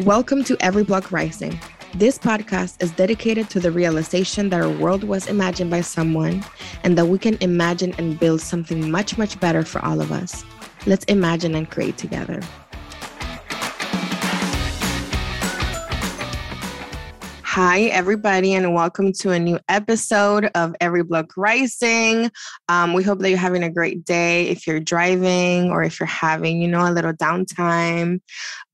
Welcome to Every Block Rising. This podcast is dedicated to the realization that our world was imagined by someone and that we can imagine and build something much, much better for all of us. Let's imagine and create together. Hi, everybody, and welcome to a new episode of Every Block Rising. Um, we hope that you're having a great day if you're driving or if you're having, you know, a little downtime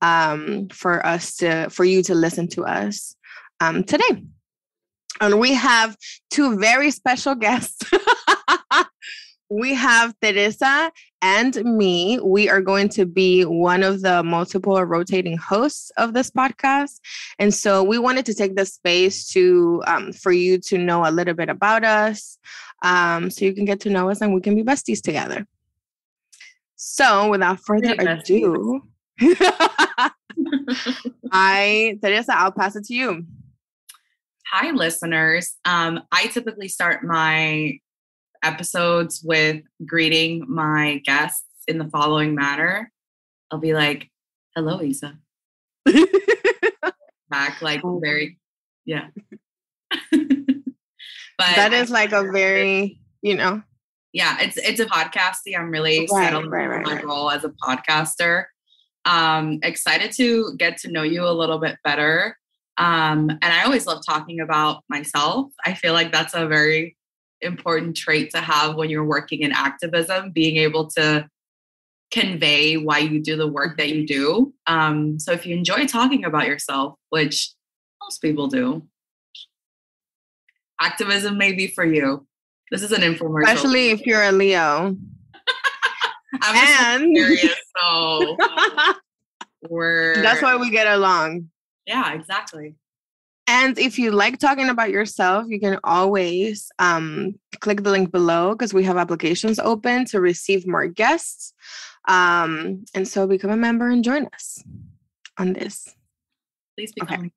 um, for us to, for you to listen to us um, today. And we have two very special guests. we have Teresa and me. We are going to be one of the multiple rotating hosts of this podcast. And so we wanted to take the space to um, for you to know a little bit about us um, so you can get to know us and we can be besties together. So without further ado, I, Teresa, I'll pass it to you. Hi, listeners. Um, I typically start my episodes with greeting my guests in the following manner. I'll be like, hello, Ysa. Back, like very, yeah. but that is like a very, you know. Yeah, it's it's a podcasting. I'm really right, settled right, right, my role as a podcaster. Um, excited to get to know you a little bit better. Um, and I always love talking about myself. I feel like that's a very important trait to have when you're working in activism, being able to convey why you do the work that you do. Um, so if you enjoy talking about yourself, which most people do, activism may be for you. This is an infomercial. Especially if you're a Leo. I'm an Aries, so we're that's why we get along. Yeah, exactly. And if you like talking about yourself, you can always um, click the link below because we have applications open to receive more guests. Um, and so become a member and join us on this. Please become. Okay.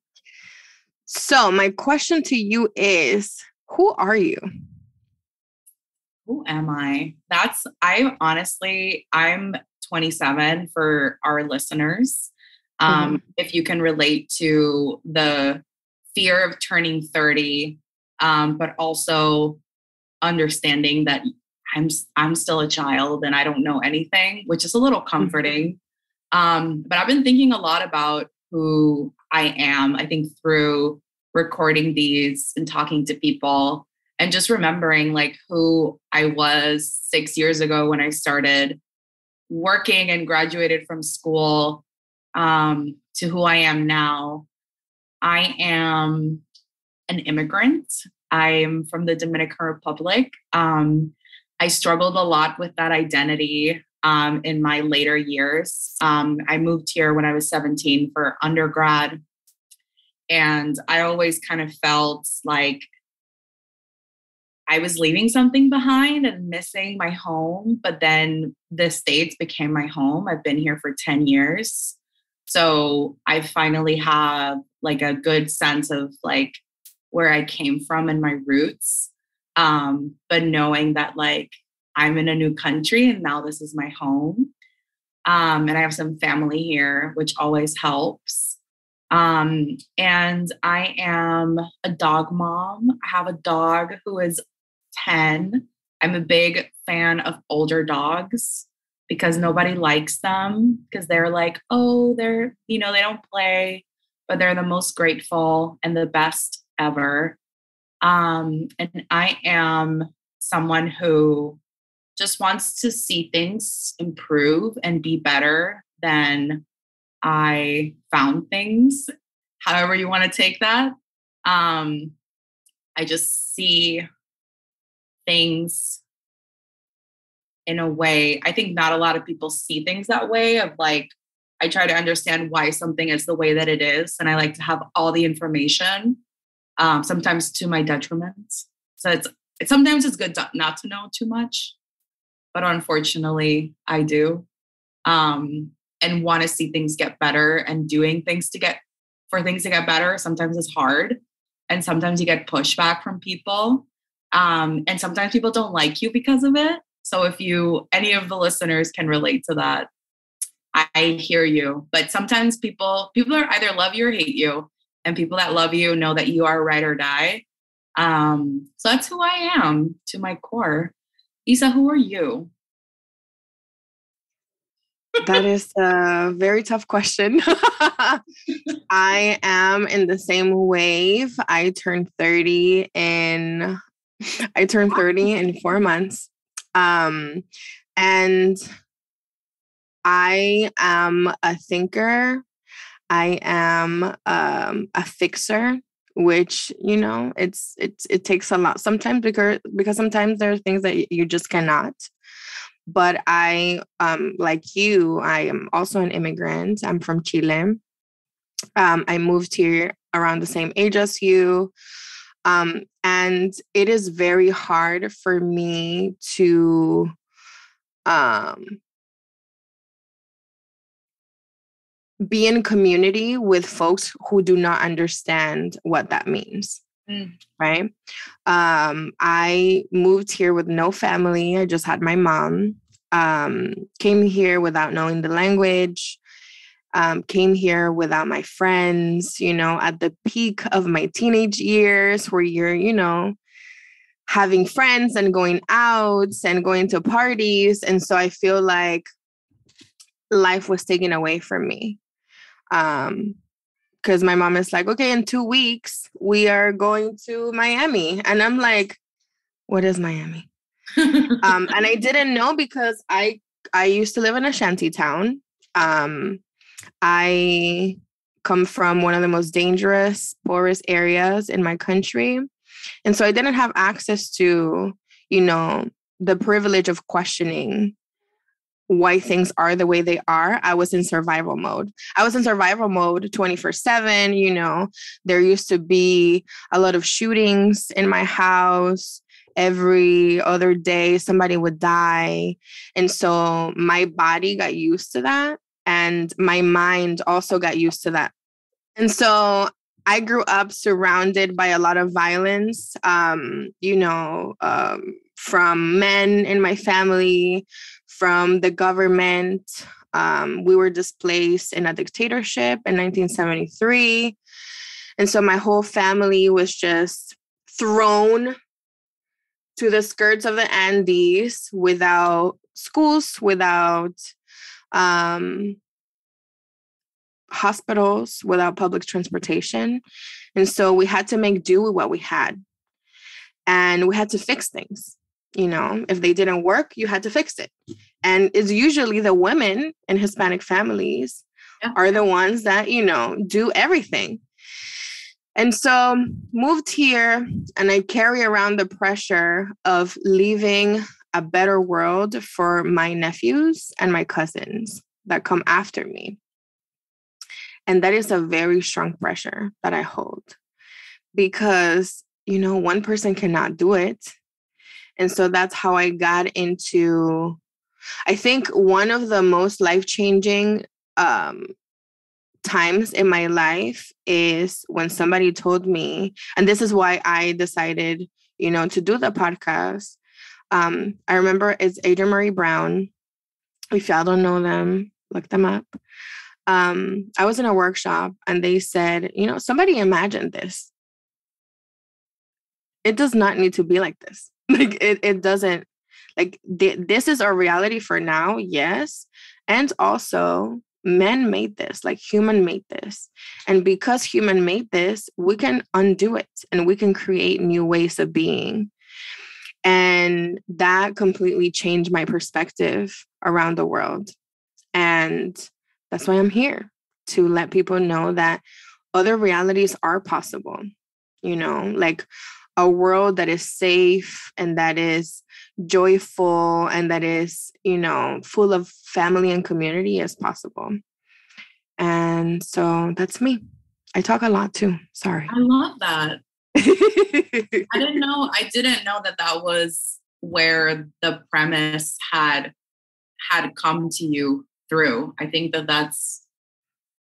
So, my question to you is Who are you? Who am I? That's, I honestly, I'm 27 for our listeners. Um, mm-hmm. If you can relate to the fear of turning 30, um, but also understanding that I'm I'm still a child and I don't know anything, which is a little mm-hmm. comforting. Um, but I've been thinking a lot about who I am. I think through recording these and talking to people and just remembering like who I was six years ago when I started working and graduated from school um, to who I am now. I am an immigrant. I'm from the Dominican Republic. Um, I struggled a lot with that identity um, in my later years. Um, I moved here when I was 17 for undergrad. And I always kind of felt like I was leaving something behind and missing my home. But then the States became my home. I've been here for 10 years. So I finally have like a good sense of like where I came from and my roots. Um, but knowing that like I'm in a new country and now this is my home. Um, and I have some family here, which always helps. Um, and I am a dog mom. I have a dog who is 10. I'm a big fan of older dogs because nobody likes them because they're like, oh, they're, you know, they don't play, but they're the most grateful and the best ever. Um, and I am someone who just wants to see things improve and be better than I found things, however you want to take that. Um, I just see things in a way i think not a lot of people see things that way of like i try to understand why something is the way that it is and i like to have all the information um, sometimes to my detriment. So it's, sometimes it's good to, not to know too much but unfortunately i do um, and want to see things get better and doing things to get for things to get better sometimes it's hard and sometimes you get pushback from people um, and sometimes people don't like you because of it. So if you, any of the listeners can relate to that, I hear you. But sometimes people people are either love you or hate you. And people that love you know that you are ride or die. Um, so that's who I am to my core. Ysa, who are you? that is a very tough question. I am in the same wave. I turned 30 in I turned 30 in 4 months. Um and I am a thinker. I am um, a fixer, which you know it's it's it takes a lot sometimes because because sometimes there are things that you just cannot but I, um, like you, I am also an immigrant. I'm from Chile. Um, I moved here around the same age as you. Um, and it is very hard for me to um, be in community with folks who do not understand what that means. Mm. Right. Um, I moved here with no family. I just had my mom. Um, came here without knowing the language. Um, came here without my friends, you know, at the peak of my teenage years where you're, you know, having friends and going out and going to parties. And so I feel like life was taken away from me. Um, because my mom is like, okay, in two weeks, we are going to Miami. And I'm like, what is Miami? um, and I didn't know because I I used to live in a shanty town. Um, I come from one of the most dangerous, poorest areas in my country. And so I didn't have access to, you know, the privilege of questioning why things are the way they are, I was in survival mode. I was in survival mode 24 7. You know, there used to be a lot of shootings in my house. Every other day, somebody would die. And so my body got used to that. And my mind also got used to that. And so I grew up surrounded by a lot of violence, um, you know, um, from men in my family, from the government. Um, we were displaced in a dictatorship in 1973. And so my whole family was just thrown to the skirts of the Andes without schools, without um, hospitals, without public transportation. And so we had to make do with what we had. And we had to fix things you know if they didn't work you had to fix it and it's usually the women in hispanic families yeah. are the ones that you know do everything. And so moved here and i carry around the pressure of leaving a better world for my nephews and my cousins that come after me. And that is a very strong pressure that i hold because you know one person cannot do it. And so that's how I got into, I think one of the most life changing um, times in my life is when somebody told me, and this is why I decided, you know, to do the podcast. Um, I remember it's Adrienne Maree Brown. If y'all don't know them, look them up. Um, I was in a workshop and they said, you know, somebody imagined this. It does not need to be like this. like it, it doesn't like th- this is our reality for now yes. And also men made this like human made this. And because human made this we can undo it and we can create new ways of being. And that completely changed my perspective around the world. And that's why i'm here to let people know that other realities are possible you know? Like a world that is safe and that is joyful and that is, you know, full of family and community as possible. And so that's me. I talk a lot too. Sorry. I love that. I didn't know I didn't know that that was where the premise had had come to you through. I think that that's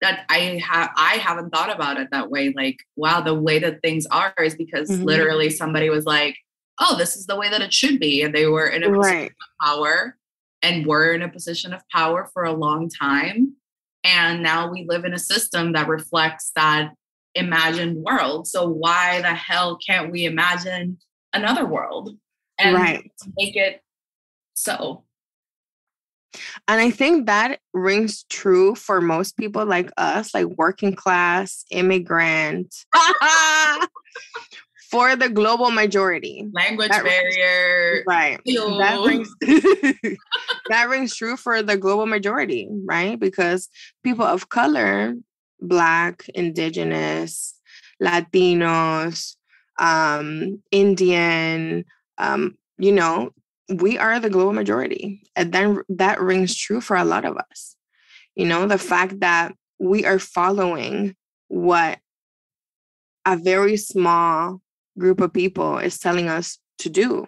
that I have I haven't thought about it that way. Like, wow, the way that things are is because mm-hmm. literally somebody was like, "Oh, this is the way that it should be," and they were in a right. power, and were in a position of power for a long time. And now we live in a system that reflects that imagined world. So why the hell can't we imagine another world and right. make it so? And I think that rings true for most people like us, like working class, immigrant, for the global majority. Language that barrier. Rings, right. That rings that rings true for the global majority, right? Because people of color, black, indigenous, Latinos, um, Indian, um, you know, we are the global majority. And then that rings true for a lot of us. You know, the fact that we are following what a very small group of people is telling us to do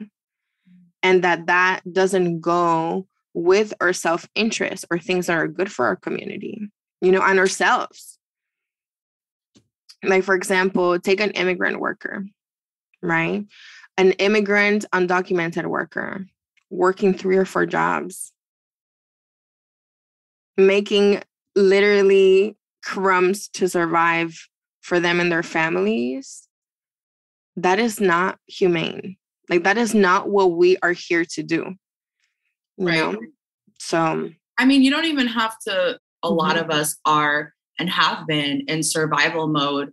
and that that doesn't go with our self-interest or things that are good for our community you know and ourselves like for example take an immigrant worker right an immigrant undocumented worker working three or four jobs making literally crumbs to survive for them and their families that is not humane. Like that is not what we are here to do. Right. know? So I mean, you don't even have to a lot mm-hmm. of us are and have been in survival mode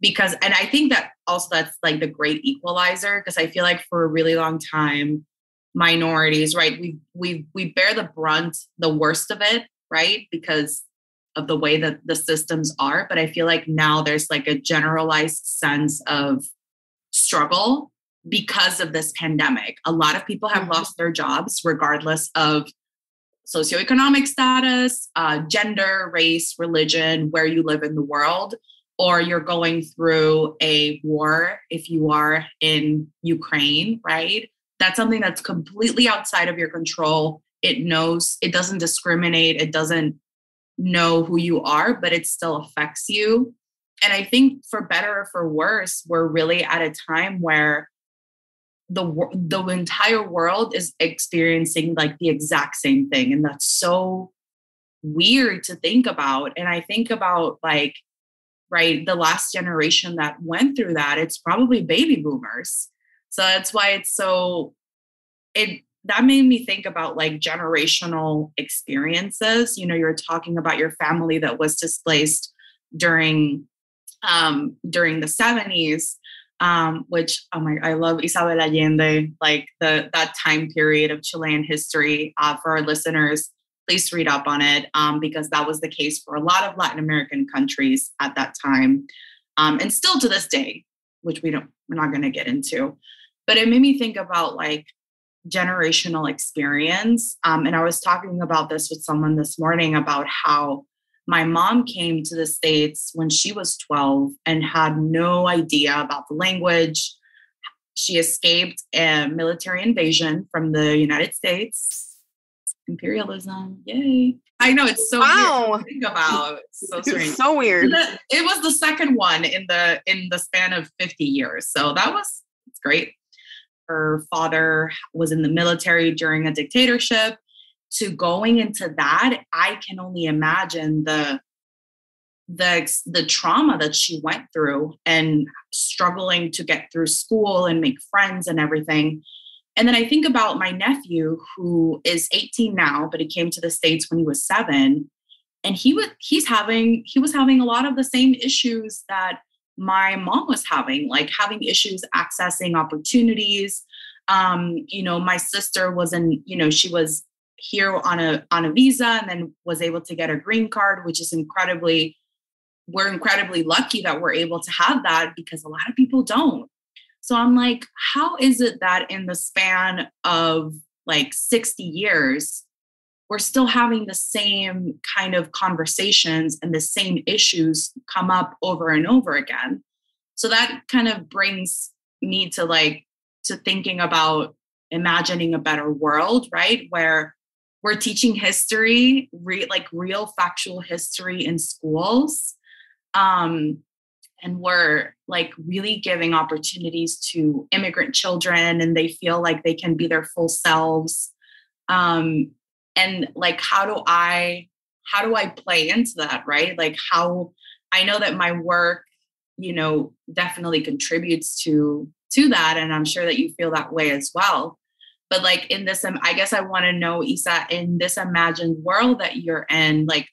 because and I think that also that's like the great equalizer because I feel like for a really long time minorities, right? We we we bear the brunt, the worst of it, right? Because of the way that the systems are, but I feel like now there's like a generalized sense of struggle because of this pandemic. A lot of people have mm-hmm. lost their jobs, regardless of socioeconomic status, uh, gender, race, religion, where you live in the world, or you're going through a war if you are in Ukraine, right? That's something that's completely outside of your control. It knows, it doesn't discriminate, it doesn't know who you are, but it still affects you and I think for better or for worse, we're really at a time where the the entire world is experiencing like the exact same thing, and that's so weird to think about. And I think about like right the last generation that went through that. It's probably baby boomers. So that's why it's so it that made me think about like generational experiences. You know, you're talking about your family that was displaced during um, during the 70s, um, which oh my, I love Isabel Allende, like the that time period of Chilean history. Uh, for our listeners, please read up on it um, because that was the case for a lot of Latin American countries at that time, um, and still to this day, which we don't we're not going to get into. But it made me think about like generational experience. Um, and I was talking about this with someone this morning about how my mom came to the States when she was 12 and had no idea about the language. She escaped a military invasion from the United States. Imperialism, yay. I know it's so wow. weird to think about. It's so strange. so weird. It was the second one in the in the span of 50 years. So that was it's great. Her father was in the military during a dictatorship to going into that, I can only imagine the the the trauma that she went through and struggling to get through school and make friends and everything. And then I think about my nephew who is 18 now, but he came to the states when he was 7 and he was he's having he was having a lot of the same issues that my mom was having, like having issues accessing opportunities. Um, you know, my sister was in, you know, she was here on a on a visa and then was able to get a green card which is incredibly we're incredibly lucky that we're able to have that because a lot of people don't so i'm like how is it that in the span of like 60 years we're still having the same kind of conversations and the same issues come up over and over again so that kind of brings me to like to thinking about imagining a better world right where we're teaching history, re- like real factual history in schools. Um, and we're like really giving opportunities to immigrant children and they feel like they can be their full selves. Um, and like how do i how do i play into that right like how i know that my work you know definitely contributes to to that and i'm sure that you feel that way as well but like in this um, i guess i want to know Ysa in this imagined world that you're in like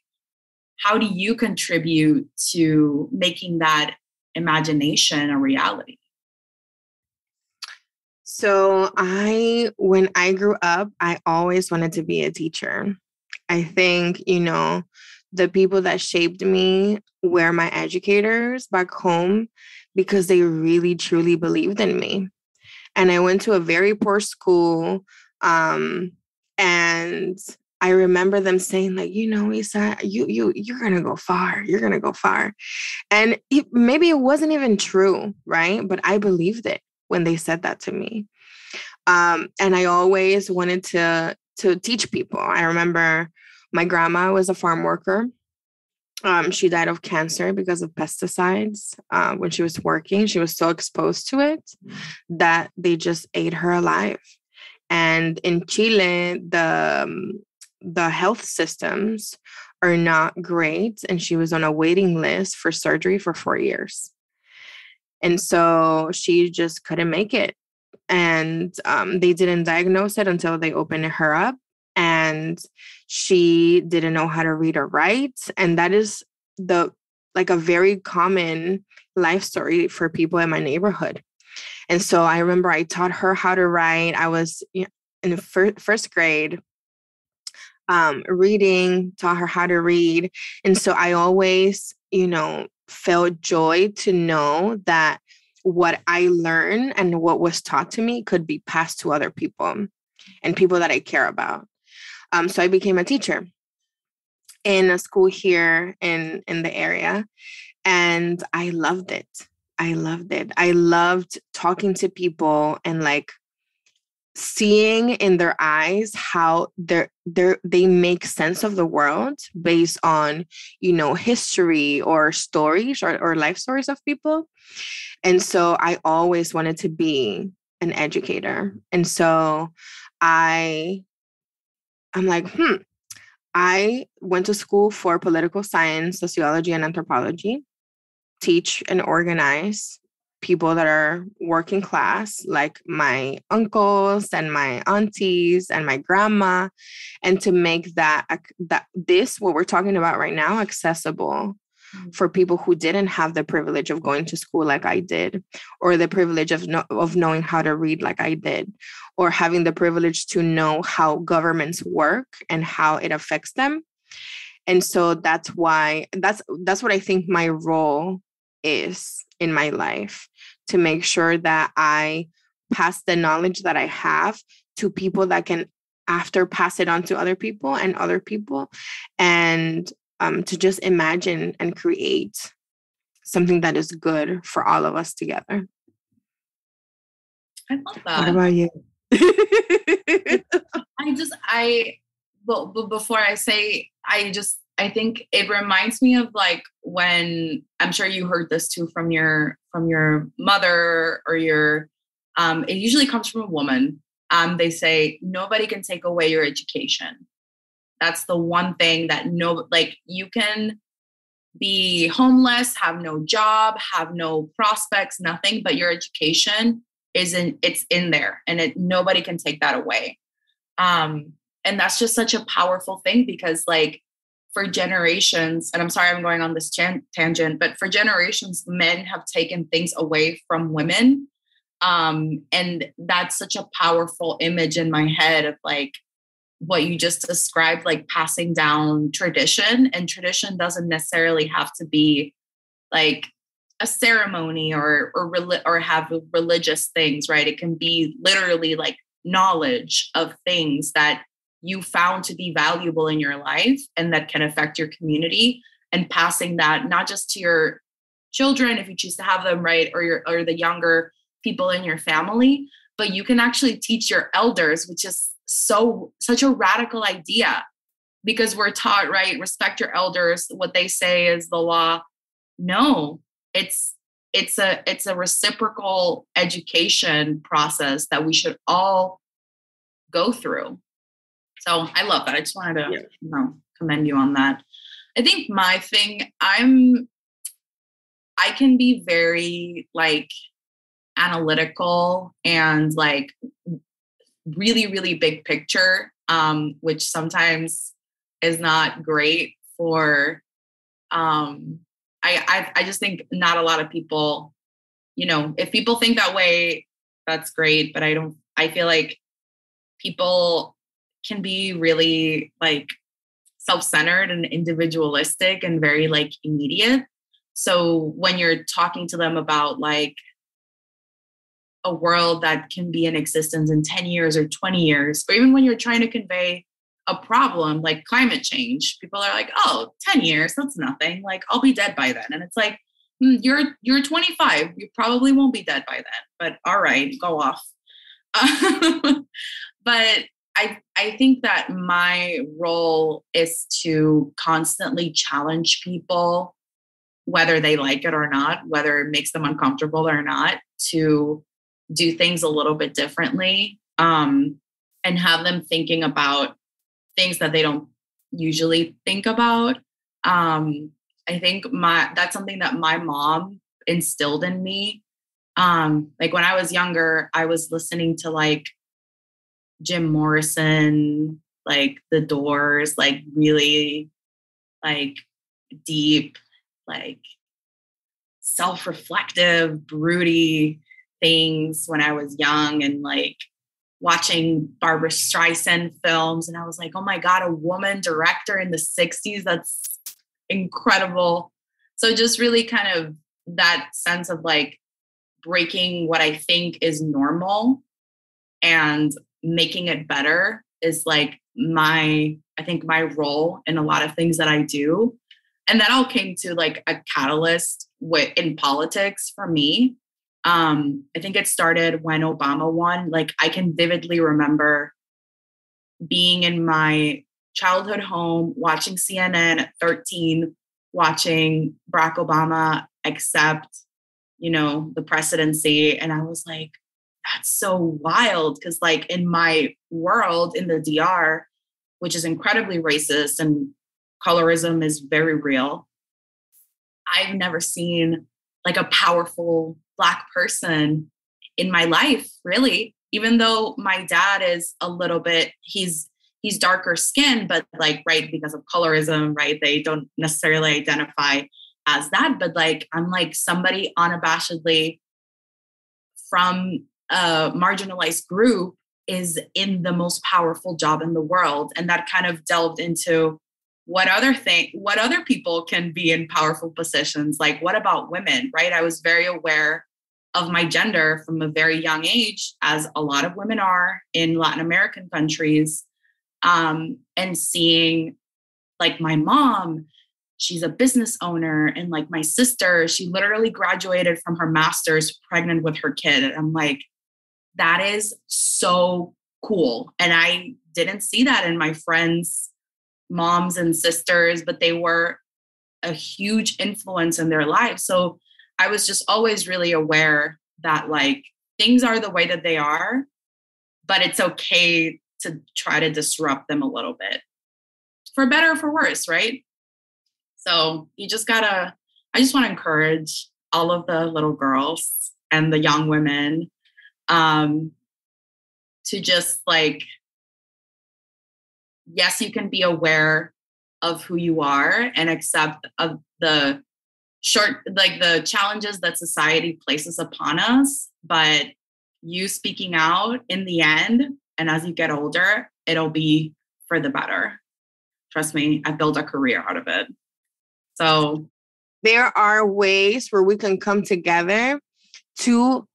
how do you contribute to making that imagination a reality? So i when i grew up i always wanted to be a teacher. I think you know the people that shaped me were my educators back home because they really truly believed in me. And i went to a very poor school um, and I remember them saying like, you know, Ysa, you you you're gonna go far. You're gonna go far, and it, maybe it wasn't even true, right? But I believed it when they said that to me, um, and I always wanted to to teach people. I remember my grandma was a farm worker. Um, she died of cancer because of pesticides uh, when she was working. She was so exposed to it that they just ate her alive. And in Chile, the um, the health systems are not great. And she was on a waiting list for surgery for four years. And so she just couldn't make it. And um, they didn't diagnose it until they opened her up. And she didn't know how to read or write. And that is the like a very common life story for people in my neighborhood. And so I remember I taught her how to write. I was in the fir- first grade um, reading, taught her how to read. And so I always, you know, felt joy to know that what I learned and what was taught to me could be passed to other people and people that I care about. Um, so I became a teacher in a school here in in the area, and I loved it. I loved it. I loved talking to people and like seeing in their eyes how they're, they're they make sense of the world based on you know history or stories or, or life stories of people. And so i always wanted to be an educator. And so i i'm like hmm i went to school for political science sociology and anthropology teach and organize people that are working class, like my uncles and my aunties and my grandma, and to make that that this what we're talking about right now accessible mm-hmm. for people who didn't have the privilege of going to school like I did, or the privilege of no, of knowing how to read like I did, or having the privilege to know how governments work and how it affects them. And so that's why that's that's what I think my role is in my life to make sure that I pass the knowledge that I have to people that can after pass it on to other people and other people and um, to just imagine and create something that is good for all of us together. I love that. What about you? I just I well, but before I say I just I think it reminds me of like when I'm sure you heard this too from your from your mother or your um, it usually comes from a woman. Um, they say nobody can take away your education. That's the one thing that no like you can be homeless, have no job, have no prospects, nothing, but your education isn't it's in there and it nobody can take that away. Um, and that's just such a powerful thing because like for generations, and I'm sorry I'm going on this tangent, but for generations, men have taken things away from women. Um, and that's such a powerful image in my head of like what you just described, like passing down tradition. And tradition doesn't necessarily have to be like a ceremony or or or have religious things, right? It can be literally like knowledge of things that you found to be valuable in your life and that can affect your community and passing that not just to your children if you choose to have them right or your or the younger people in your family but you can actually teach your elders which is so such a radical idea because we're taught right respect your elders what they say is the law. No it's it's a it's a reciprocal education process that we should all go through So I love that. I just wanted to, yeah. you know, commend you on that. I think my thing, I'm, I can be very like analytical and like really, really big picture, um, which sometimes is not great for um I, I I just think not a lot of people, you know, if people think that way, that's great. But I don't I feel like people can be really like self-centered and individualistic and very like immediate. So when you're talking to them about like a world that can be in existence in 10 years or 20 years, or even when you're trying to convey a problem like climate change, people are like, oh, 10 years, that's nothing. Like I'll be dead by then. And it's like, mm, you're you're 25. You probably won't be dead by then. But all right, go off. but I I think that my role is to constantly challenge people whether they like it or not, whether it makes them uncomfortable or not, to do things a little bit differently um, and have them thinking about things that they don't usually think about. Um, I think my that's something that my mom instilled in me. Um, like when I was younger, I was listening to like Jim Morrison, like The Doors, like really like deep, like self-reflective, broody things when I was young and like watching Barbra Streisand films. And I was like, oh my God, a woman director in the 60s. That's incredible. So just really kind of that sense of like breaking what I think is normal and making it better is like my, I think my role in a lot of things that I do. And that all came to like a catalyst with, in politics for me um, I think it started when Obama won. Like I can vividly remember being in my childhood home, watching CNN at 13, watching Barack Obama accept, you know, the presidency. And I was like, that's so wild. Because, like, in my world, in the DR, which is incredibly racist and colorism is very real, I've never seen like a powerful black person in my life really even though my dad is a little bit he's he's darker skinned but like right because of colorism right they don't necessarily identify as that but like i'm like somebody unabashedly from a marginalized group is in the most powerful job in the world. And that kind of delved into what other thing what other people can be in powerful positions. Like what about women right? I was very aware of my gender from a very young age, as a lot of women are in Latin American countries, um, and seeing like my mom, she's a business owner, and like my sister, she literally graduated from her master's pregnant with her kid. And I'm like, that is so cool. And I didn't see that in my friends' moms and sisters, but they were a huge influence in their lives. So I was just always really aware that like things are the way that they are, but it's okay to try to disrupt them a little bit for better or for worse, right? So you just gotta, I just wanna encourage all of the little girls and the young women um, to just like, yes, you can be aware of who you are and accept of the short like the challenges that society places upon us but you speaking out in the end and as you get older it'll be for the better. Trust me i built a career out of it. So there are ways where we can come together to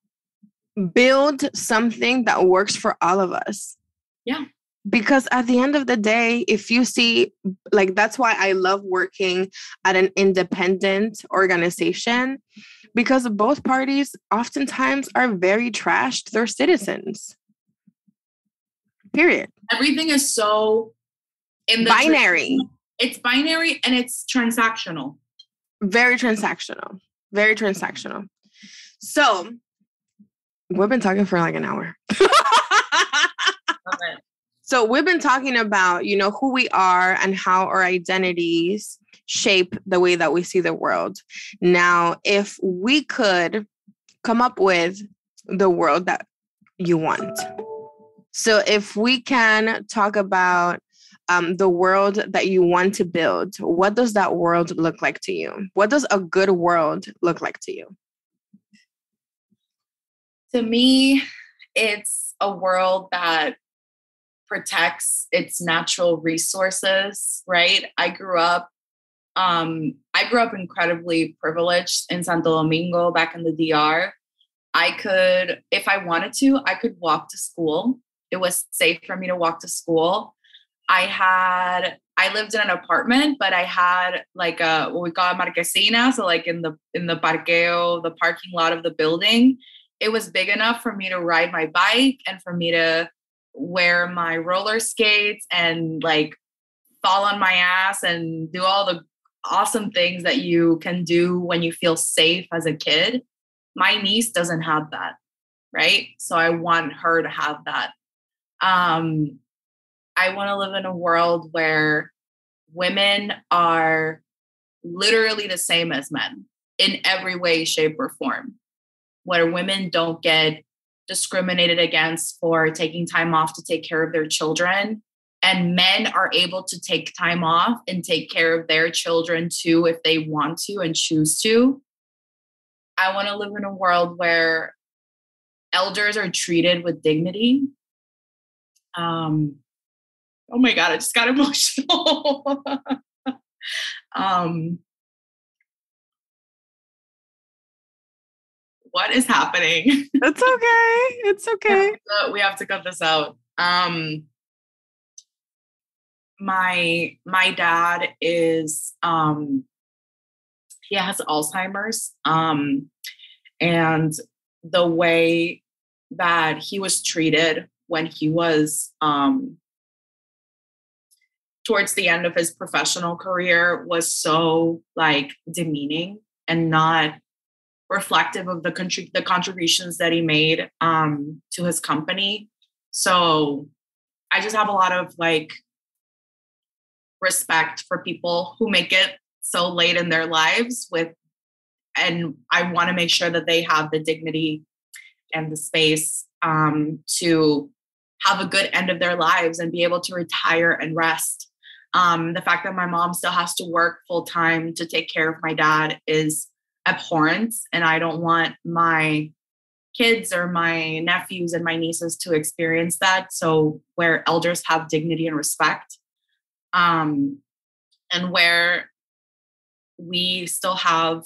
build something that works for all of us. Yeah. Because at the end of the day if you see like that's why i love working at an independent organization because both parties oftentimes are very trashed their citizens. Period. Everything is so in the binary. it's binary and it's transactional. Very transactional. Very transactional. So we've been talking for like an hour So we've been talking about, you know, who we are and how our identities shape the way that we see the world. Now, if we could come up with the world that you want. So if we can talk about um, the world that you want to build, what does that world look like to you? What does a good world look like to you? To me, it's a world that protects its natural resources, right? I grew up um, I grew up incredibly privileged in Santo Domingo back in the DR. I could, if I wanted to, I could walk to school. It was safe for me to walk to school. I had, I lived in an apartment, but I had like a what we call a marquesina, so like in the in the parqueo, the parking lot of the building. It was big enough for me to ride my bike and for me to wear my roller skates and like fall on my ass and do all the awesome things that you can do when you feel safe as a kid. My niece doesn't have that, right? So I want her to have that. Um, I want to live in a world where women are literally the same as men in every way, shape, or form, where women don't get discriminated against for taking time off to take care of their children and men are able to take time off and take care of their children too if they want to and choose to. I want to live in a world where elders are treated with dignity. Um, oh my God, I just got emotional. um, what is happening? It's okay. It's okay. we have to cut this out. Um, my my dad is um he has alzheimer's um and the way that he was treated when he was um towards the end of his professional career was so like demeaning and not reflective of the country the contributions that he made um to his company. So i just have a lot of like respect for people who make it so late in their lives with and i want to make sure that they have the dignity and the space um, to have a good end of their lives and be able to retire and rest. Um, the fact that my mom still has to work full time to take care of my dad is abhorrent and i don't want my kids or my nephews and my nieces to experience that. So where elders have dignity and respect um, and where we still have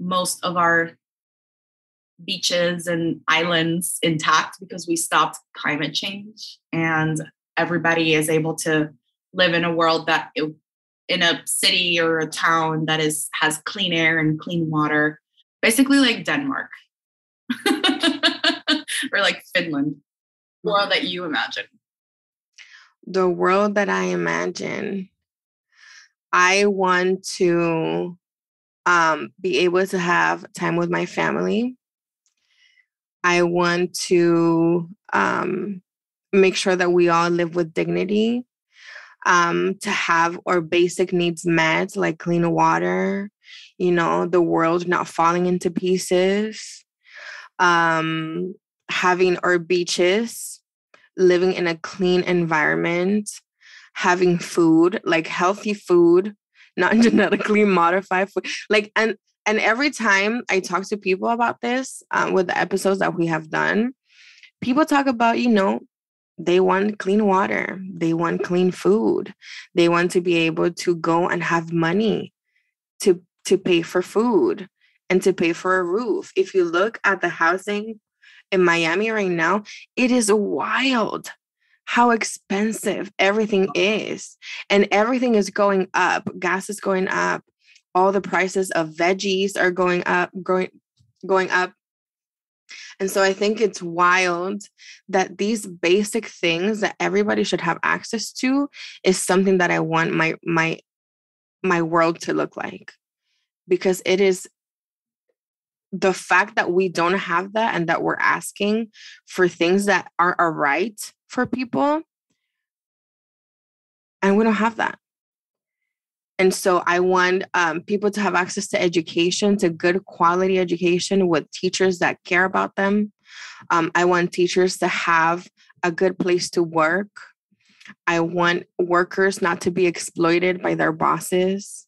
most of our beaches and islands intact because we stopped climate change and everybody is able to live in a world that it, in a city or a town that is has clean air and clean water basically like denmark. Or like finland. The world that you imagine. The world that I imagine, I want to um, be able to have time with my family. I want to um, make sure that we all live with dignity, um, to have our basic needs met, like clean water, you know, the world not falling into pieces, um, having our beaches living in a clean environment, having food, like healthy food, not genetically modified food. Like, and and every time I talk to people about this, um, with the episodes that we have done, people talk about, you know, they want clean water, they want clean food, they want to be able to go and have money to to pay for food and to pay for a roof. If you look at the housing in Miami right now, it is wild how expensive everything is. And everything is going up. Gas is going up. All the prices of veggies are going up, going going up. And so I think it's wild that these basic things that everybody should have access to is something that I want my my my world to look like because it is the fact that we don't have that and that we're asking for things that aren't a right for people. And we don't have that. And so I want um, people to have access to education, to good quality education with teachers that care about them. Um, I want teachers to have a good place to work. I want workers not to be exploited by their bosses,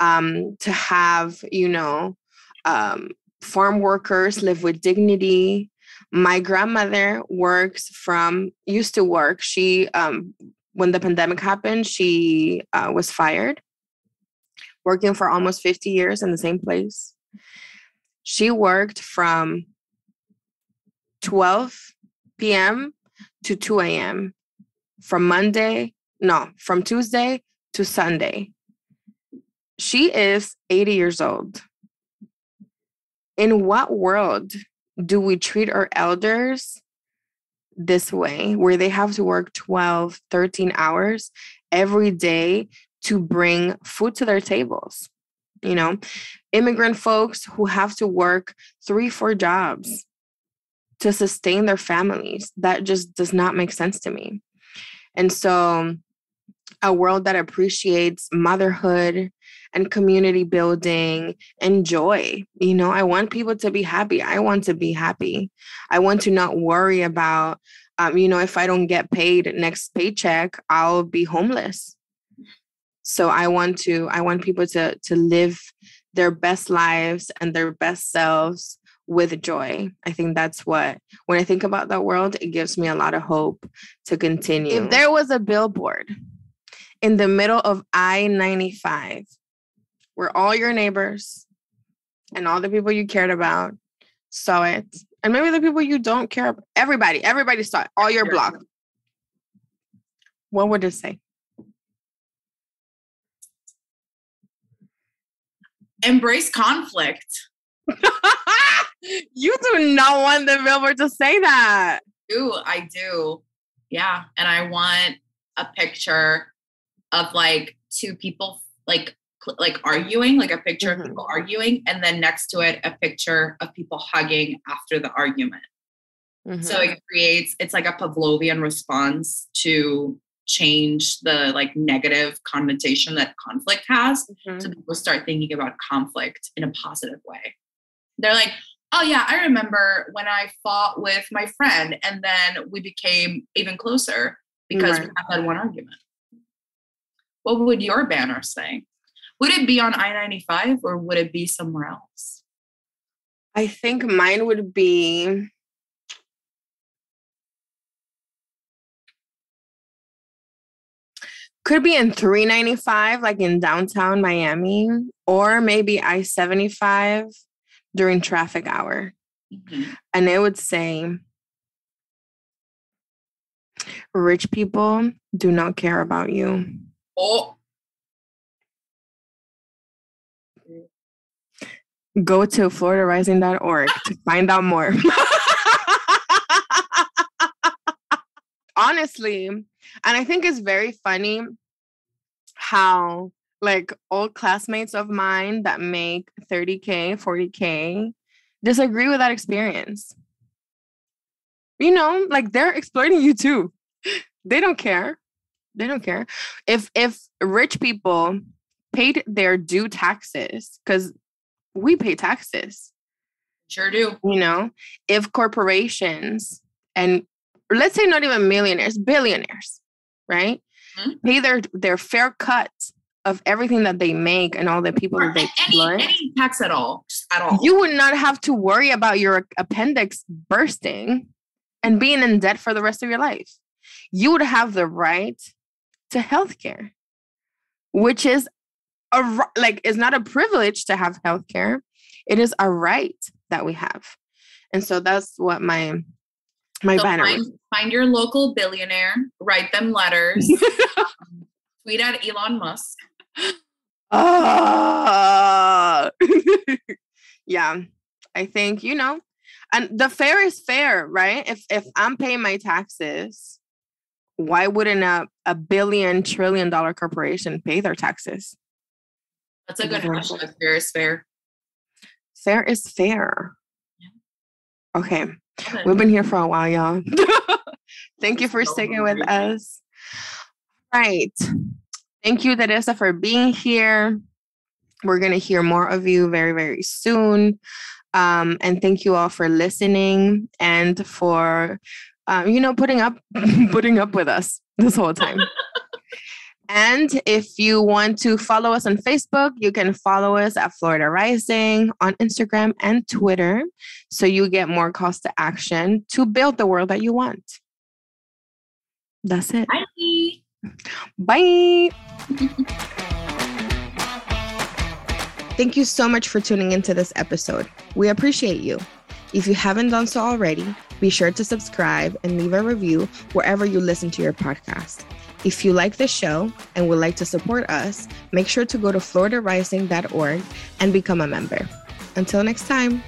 um, to have, you know, um, farm workers live with dignity. My grandmother works from, used to work. She, um, when the pandemic happened, she uh, was fired, working for almost 50 years in the same place. She worked from 12 p.m. to 2 a.m. from Monday, no, from Tuesday to Sunday. She is 80 years old. In what world do we treat our elders this way, where they have to work 12, 13 hours every day to bring food to their tables? You know, immigrant folks who have to work three, four jobs to sustain their families. That just does not make sense to me. And so, a world that appreciates motherhood and community building and joy. You know, I want people to be happy. I want to be happy. I want to not worry about, um, you know, if I don't get paid next paycheck, I'll be homeless. So I want to, I want people to to live their best lives and their best selves with joy. I think that's what, when I think about that world, it gives me a lot of hope to continue. If there was a billboard in the middle of I 95 where all your neighbors and all the people you cared about saw it, and maybe the people you don't care about, everybody, everybody saw it, all your block, what would it say? Embrace conflict. you do not want the billboard to say that. I do I do? Yeah, and I want a picture of like two people like like arguing, like a picture mm-hmm. of people arguing, and then next to it a picture of people hugging after the argument. Mm-hmm. So it creates it's like a Pavlovian response to change the like negative connotation that conflict has. Mm-hmm. So people start thinking about conflict in a positive way they're like, oh yeah, I remember when I fought with my friend and then we became even closer because right. we had that one argument. What would your banner say? Would it be on I 95 or would it be somewhere else? I think mine would be could be in 395 like in downtown Miami or maybe I-75 during traffic hour. Mm-hmm. And it would say, rich people do not care about you. Oh. Go to floridarising.org to find out more. Honestly, and I think it's very funny how like old classmates of mine that make 30K, 40K disagree with that experience. You know, like they're exploiting you too. They don't care. They don't care. If if rich people paid their due taxes, because we pay taxes. Sure do. You know, if corporations and let's say not even millionaires, billionaires, right? Mm-hmm. Pay their their fair cut of everything that they make and all the people or that they exploit. Any, any tax at all, at all. You would not have to worry about your appendix bursting and being in debt for the rest of your life. You would have the right to health care, which is a like is not a privilege to have health care. It is a right that we have. And so that's what my my so banner find, find your local billionaire, write them letters, tweet at Elon Musk Ah, yeah, I think you know, and the fair is fair, right? If if I'm paying my taxes, why wouldn't a, a billion trillion dollar corporation pay their taxes? That's a good hashtag. Fair is fair. Fair is fair. Yeah. Okay, We've been here for a while, y'all. Thank you for sticking with us. Right. Thank you, Teresa, for being here. We're going to hear more of you very, very soon. Um, and thank you all for listening and for, um, you know, putting up, putting up with us this whole time. And if you want to follow us on Facebook, you can follow us at Florida Rising on Instagram and Twitter so you get more calls to action to build the world that you want. That's it. Bye. Bye. Thank you so much for tuning into this episode. We appreciate you. If you haven't done so already, be sure to subscribe and leave a review wherever you listen to your podcast. If you like the show and would like to support us, make sure to go to floridarising.org and become a member. Until next time.